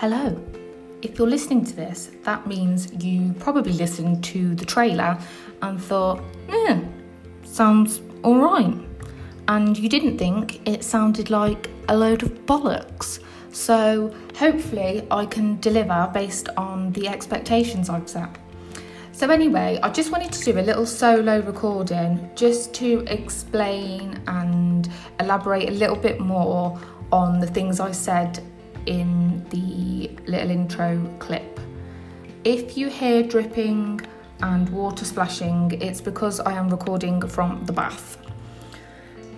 Hello. If you're listening to this, that means you probably listened to the trailer and thought, yeah, sounds alright. And you didn't think it sounded like a load of bollocks. So hopefully, I can deliver based on the expectations I've set. So, anyway, I just wanted to do a little solo recording just to explain and elaborate a little bit more on the things I said in the little intro clip. If you hear dripping and water splashing, it's because I am recording from the bath.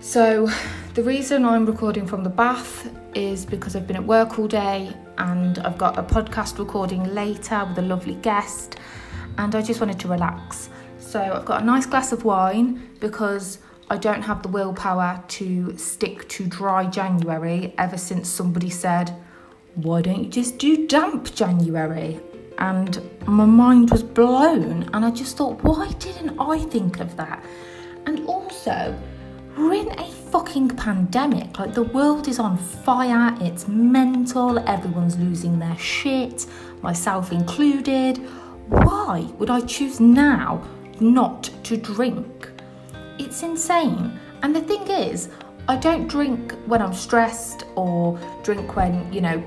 So, the reason I'm recording from the bath is because I've been at work all day and I've got a podcast recording later with a lovely guest, and I just wanted to relax. So, I've got a nice glass of wine because I don't have the willpower to stick to dry January ever since somebody said, Why don't you just do damp January? And my mind was blown, and I just thought, Why didn't I think of that? And also, we're in a fucking pandemic. Like, the world is on fire, it's mental, everyone's losing their shit, myself included. Why would I choose now not to drink? It's insane. And the thing is, I don't drink when I'm stressed or drink when, you know,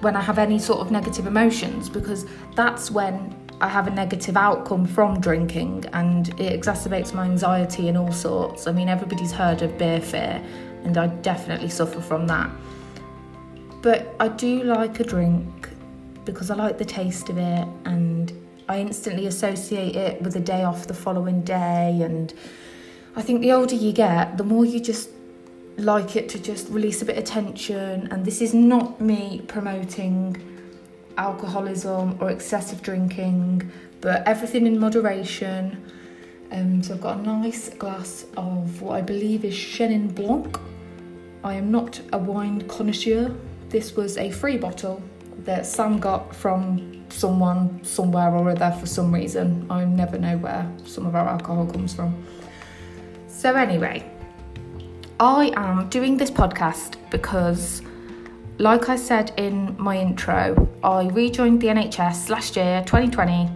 when I have any sort of negative emotions because that's when I have a negative outcome from drinking and it exacerbates my anxiety and all sorts. I mean, everybody's heard of beer fear, and I definitely suffer from that. But I do like a drink because I like the taste of it and I instantly associate it with a day off the following day. And I think the older you get, the more you just like it to just release a bit of tension. And this is not me promoting alcoholism or excessive drinking, but everything in moderation. Um, so I've got a nice glass of what I believe is Chenin Blanc. I am not a wine connoisseur. This was a free bottle that Sam got from someone somewhere or other for some reason. I never know where some of our alcohol comes from. So, anyway, I am doing this podcast because like I said in my intro, I rejoined the NHS last year, 2020.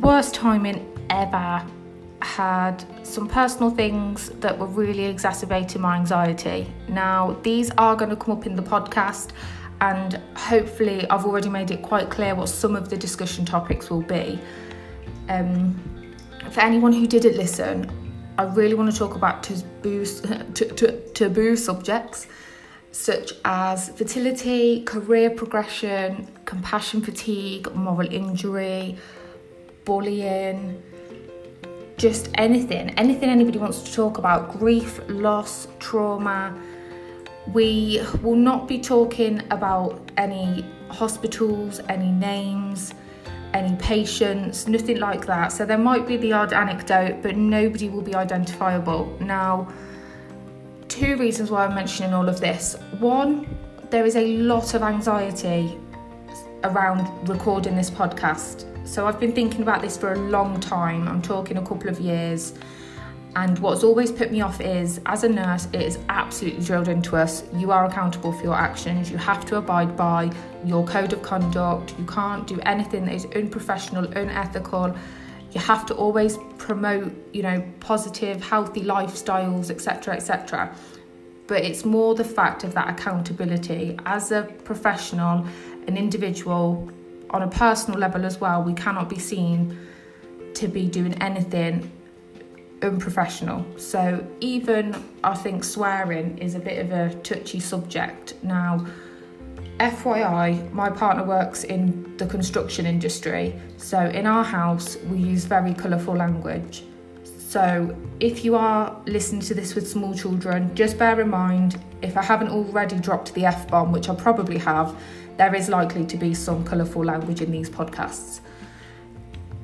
Worst timing ever. Had some personal things that were really exacerbating my anxiety. Now, these are going to come up in the podcast, and hopefully, I've already made it quite clear what some of the discussion topics will be. Um, for anyone who didn't listen, I really want to talk about taboo, taboo subjects such as fertility, career progression, compassion fatigue, moral injury, bullying, just anything, anything anybody wants to talk about, grief, loss, trauma. We will not be talking about any hospitals, any names, any patients, nothing like that. So there might be the odd anecdote, but nobody will be identifiable. Now, two reasons why I'm mentioning all of this. One, there is a lot of anxiety around recording this podcast. So I've been thinking about this for a long time. I'm talking a couple of years. And what's always put me off is, as a nurse, it is absolutely drilled into us. You are accountable for your actions. You have to abide by your code of conduct. You can't do anything that is unprofessional, unethical you have to always promote you know positive healthy lifestyles etc etc but it's more the fact of that accountability as a professional an individual on a personal level as well we cannot be seen to be doing anything unprofessional so even i think swearing is a bit of a touchy subject now FYI, my partner works in the construction industry, so in our house we use very colourful language. So if you are listening to this with small children, just bear in mind if I haven't already dropped the F bomb, which I probably have, there is likely to be some colourful language in these podcasts.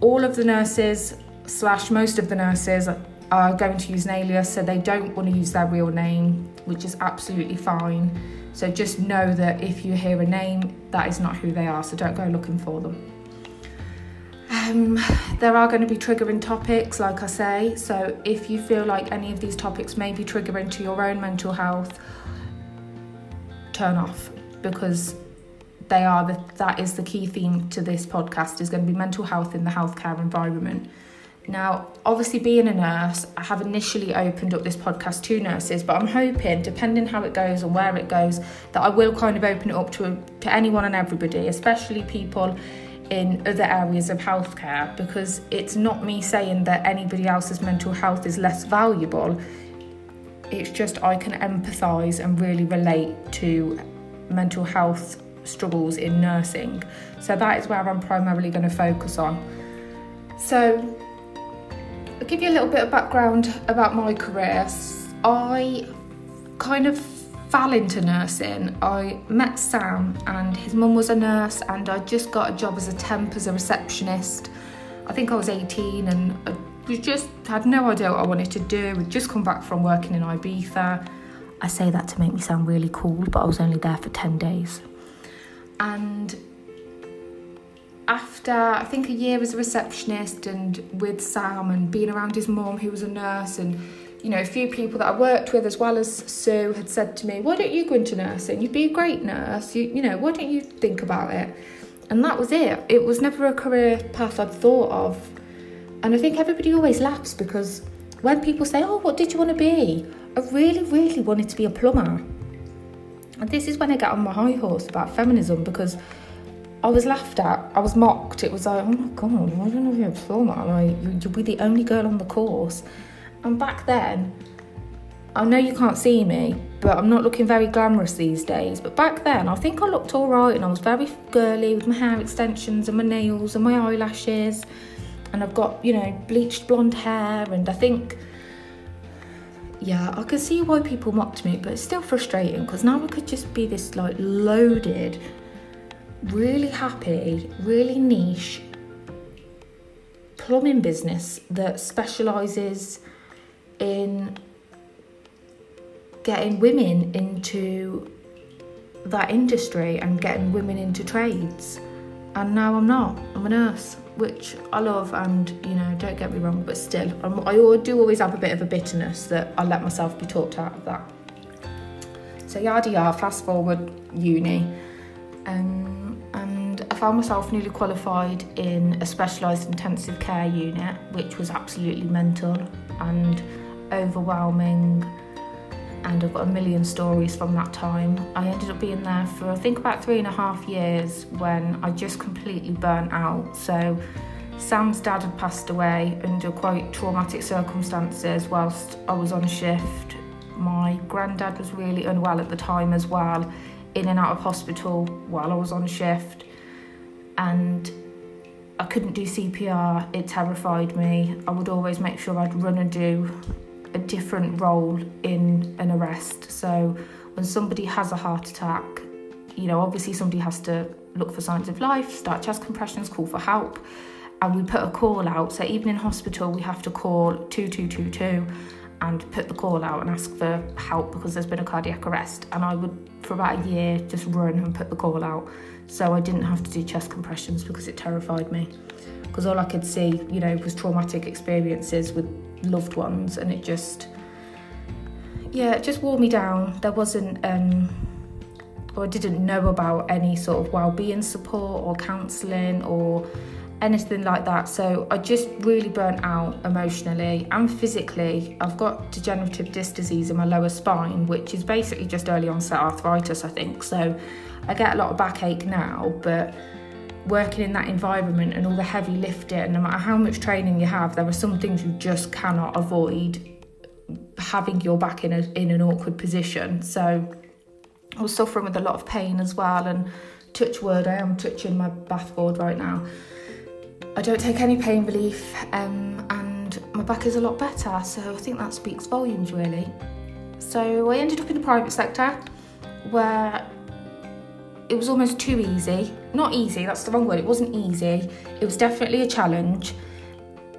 All of the nurses, slash most of the nurses, are going to use an alias, so they don't want to use their real name, which is absolutely fine. So just know that if you hear a name, that is not who they are, so don't go looking for them. Um, there are going to be triggering topics, like I say, so if you feel like any of these topics may be triggering to your own mental health, turn off because they are the, that is the key theme to this podcast is going to be mental health in the healthcare environment. Now, obviously, being a nurse, I have initially opened up this podcast to nurses, but I'm hoping, depending how it goes and where it goes, that I will kind of open it up to to anyone and everybody, especially people in other areas of healthcare, because it's not me saying that anybody else's mental health is less valuable. It's just I can empathise and really relate to mental health struggles in nursing. So that is where I'm primarily going to focus on. So I'll give you a little bit of background about my career. I kind of fell into nursing. I met Sam, and his mum was a nurse, and I just got a job as a temp as a receptionist. I think I was 18, and I just had no idea what I wanted to do. We'd just come back from working in Ibiza. I say that to make me sound really cool, but I was only there for 10 days. And after I think a year as a receptionist and with Sam and being around his mum who was a nurse and you know a few people that I worked with as well as Sue had said to me why don't you go into nursing? You'd be a great nurse. You you know why don't you think about it? And that was it. It was never a career path I'd thought of. And I think everybody always laughs because when people say oh what did you want to be? I really really wanted to be a plumber. And this is when I get on my high horse about feminism because I was laughed at, I was mocked. It was like, oh my god, why don't you have a plumber? Like, you'll be the only girl on the course. And back then, I know you can't see me, but I'm not looking very glamorous these days. But back then, I think I looked all right and I was very girly with my hair extensions and my nails and my eyelashes. And I've got, you know, bleached blonde hair. And I think, yeah, I can see why people mocked me, but it's still frustrating because now I could just be this like loaded really happy, really niche plumbing business that specialises in getting women into that industry and getting women into trades. And now I'm not. I'm a nurse, which I love, and you know, don't get me wrong, but still, I'm, I do always have a bit of a bitterness that I let myself be talked out of that. So yada yada. Fast forward uni. Um, found myself newly qualified in a specialised intensive care unit, which was absolutely mental and overwhelming. And I've got a million stories from that time. I ended up being there for I think about three and a half years when I just completely burnt out. So, Sam's dad had passed away under quite traumatic circumstances whilst I was on shift. My granddad was really unwell at the time as well, in and out of hospital while I was on shift and I couldn't do CPR, it terrified me. I would always make sure I'd run and do a different role in an arrest. So when somebody has a heart attack, you know, obviously somebody has to look for signs of life, start chest compressions, call for help. And we put a call out. So even in hospital, we have to call 2222 and put the call out and ask for help because there's been a cardiac arrest. And I would, for about a year, just run and put the call out so I didn't have to do chest compressions because it terrified me. Because all I could see, you know, was traumatic experiences with loved ones, and it just, yeah, it just wore me down. There wasn't, um, or didn't know about any sort of well-being support or counselling or anything like that. So I just really burnt out emotionally and physically. I've got degenerative disc disease in my lower spine, which is basically just early onset arthritis, I think. So I get a lot of backache now, but working in that environment and all the heavy lifting, no matter how much training you have, there are some things you just cannot avoid having your back in a, in an awkward position. So I was suffering with a lot of pain as well and touch wood, I am touching my bathboard right now. I don't take any pain relief um, and my back is a lot better, so I think that speaks volumes really. So I ended up in the private sector where it was almost too easy. Not easy, that's the wrong word. It wasn't easy. It was definitely a challenge,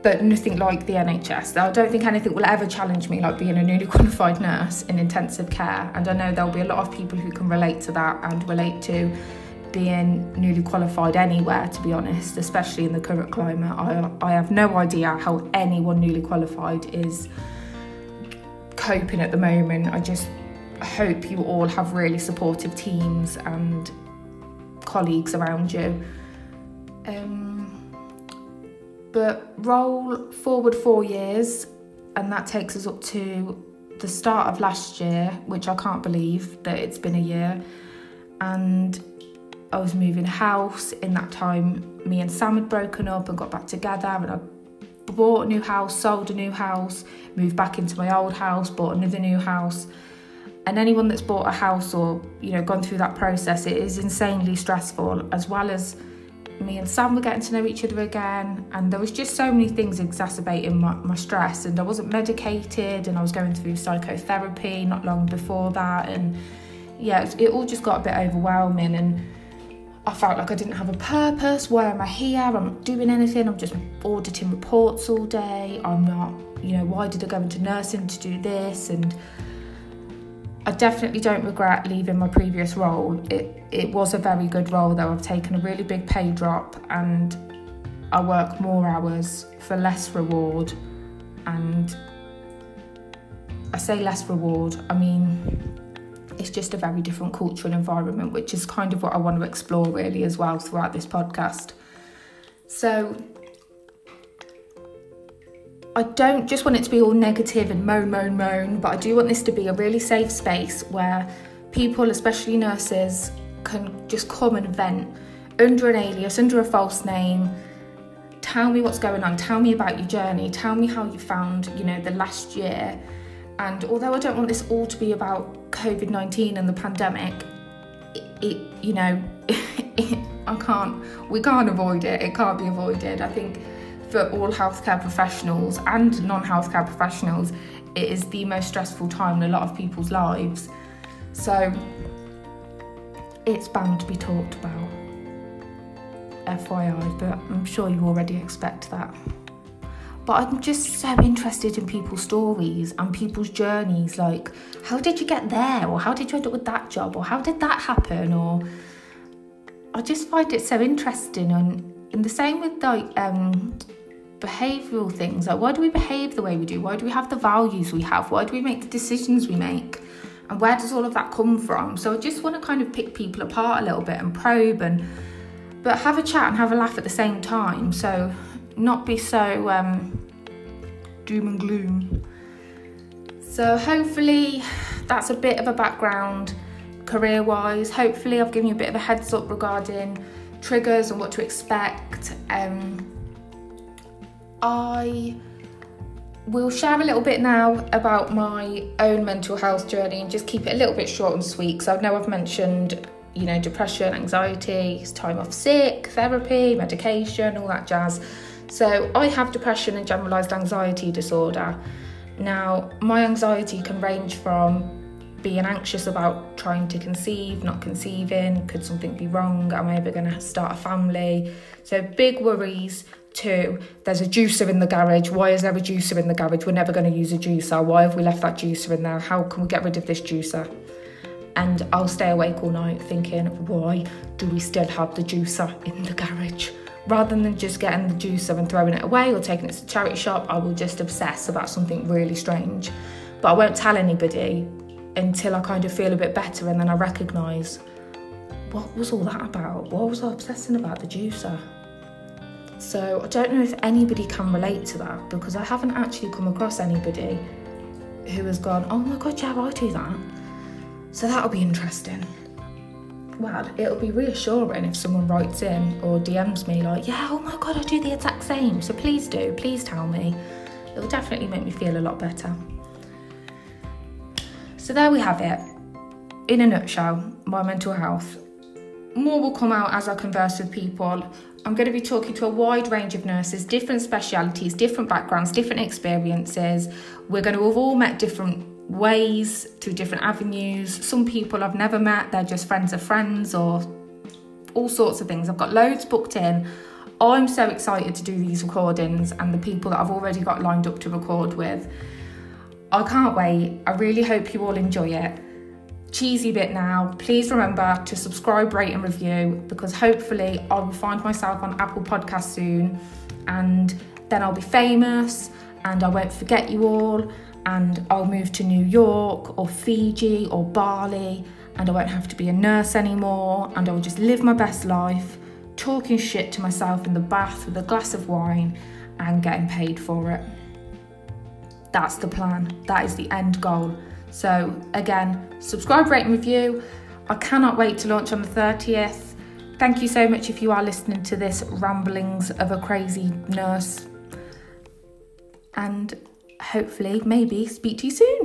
but nothing like the NHS. I don't think anything will ever challenge me like being a newly qualified nurse in intensive care. And I know there'll be a lot of people who can relate to that and relate to being newly qualified anywhere, to be honest, especially in the current climate. I, I have no idea how anyone newly qualified is coping at the moment. I just hope you all have really supportive teams and colleagues around you. Um, but roll forward four years, and that takes us up to the start of last year, which I can't believe that it's been a year. And I was moving house. In that time, me and Sam had broken up and got back together, and I bought a new house, sold a new house, moved back into my old house, bought another new house. And anyone that's bought a house or you know gone through that process, it is insanely stressful. As well as me and Sam were getting to know each other again, and there was just so many things exacerbating my, my stress. And I wasn't medicated, and I was going through psychotherapy not long before that, and yeah, it, it all just got a bit overwhelming and I felt like I didn't have a purpose. Why am I here? I'm not doing anything. I'm just auditing reports all day. I'm not, you know, why did I go into nursing to do this? And I definitely don't regret leaving my previous role. It it was a very good role though. I've taken a really big pay drop and I work more hours for less reward and I say less reward, I mean just a very different cultural environment, which is kind of what I want to explore really as well throughout this podcast. So, I don't just want it to be all negative and moan, moan, moan, but I do want this to be a really safe space where people, especially nurses, can just come and vent under an alias, under a false name. Tell me what's going on. Tell me about your journey. Tell me how you found, you know, the last year and although I don't want this all to be about COVID 19 and the pandemic, it, it you know, it, I can't, we can't avoid it, it can't be avoided. I think for all healthcare professionals and non healthcare professionals, it is the most stressful time in a lot of people's lives. So it's bound to be talked about. FYI, but I'm sure you already expect that. But I'm just so interested in people's stories and people's journeys. Like, how did you get there? Or how did you end up with that job? Or how did that happen? Or I just find it so interesting. And, and the same with like um, behavioural things. Like, why do we behave the way we do? Why do we have the values we have? Why do we make the decisions we make? And where does all of that come from? So I just want to kind of pick people apart a little bit and probe and but have a chat and have a laugh at the same time. So not be so um, doom and gloom. So, hopefully, that's a bit of a background career wise. Hopefully, I've given you a bit of a heads up regarding triggers and what to expect. Um, I will share a little bit now about my own mental health journey and just keep it a little bit short and sweet because I know I've mentioned you know depression anxiety time off sick therapy medication all that jazz so, I have depression and generalised anxiety disorder. Now, my anxiety can range from being anxious about trying to conceive, not conceiving, could something be wrong, am I ever going to start a family? So, big worries to there's a juicer in the garage. Why is there a juicer in the garage? We're never going to use a juicer. Why have we left that juicer in there? How can we get rid of this juicer? And I'll stay awake all night thinking, why do we still have the juicer in the garage? Rather than just getting the juicer and throwing it away or taking it to the charity shop, I will just obsess about something really strange. But I won't tell anybody until I kind of feel a bit better and then I recognise what was all that about? What was I obsessing about the juicer? So I don't know if anybody can relate to that because I haven't actually come across anybody who has gone, oh my god, yeah, I do that. So that'll be interesting well, it'll be reassuring if someone writes in or DMs me like, yeah, oh my god, I do the exact same. So please do, please tell me. It'll definitely make me feel a lot better. So there we have it. In a nutshell, my mental health. More will come out as I converse with people. I'm going to be talking to a wide range of nurses, different specialities, different backgrounds, different experiences. We're going to have all met different ways, to different avenues. Some people I've never met, they're just friends of friends or all sorts of things. I've got loads booked in. I'm so excited to do these recordings and the people that I've already got lined up to record with. I can't wait. I really hope you all enjoy it. Cheesy bit now. Please remember to subscribe, rate, and review because hopefully I will find myself on Apple Podcasts soon and then I'll be famous and I won't forget you all and I'll move to New York or Fiji or Bali and I won't have to be a nurse anymore, and I'll just live my best life, talking shit to myself in the bath with a glass of wine and getting paid for it. That's the plan, that is the end goal. So, again, subscribe, rate, and review. I cannot wait to launch on the 30th. Thank you so much if you are listening to this ramblings of a crazy nurse. And hopefully, maybe speak to you soon.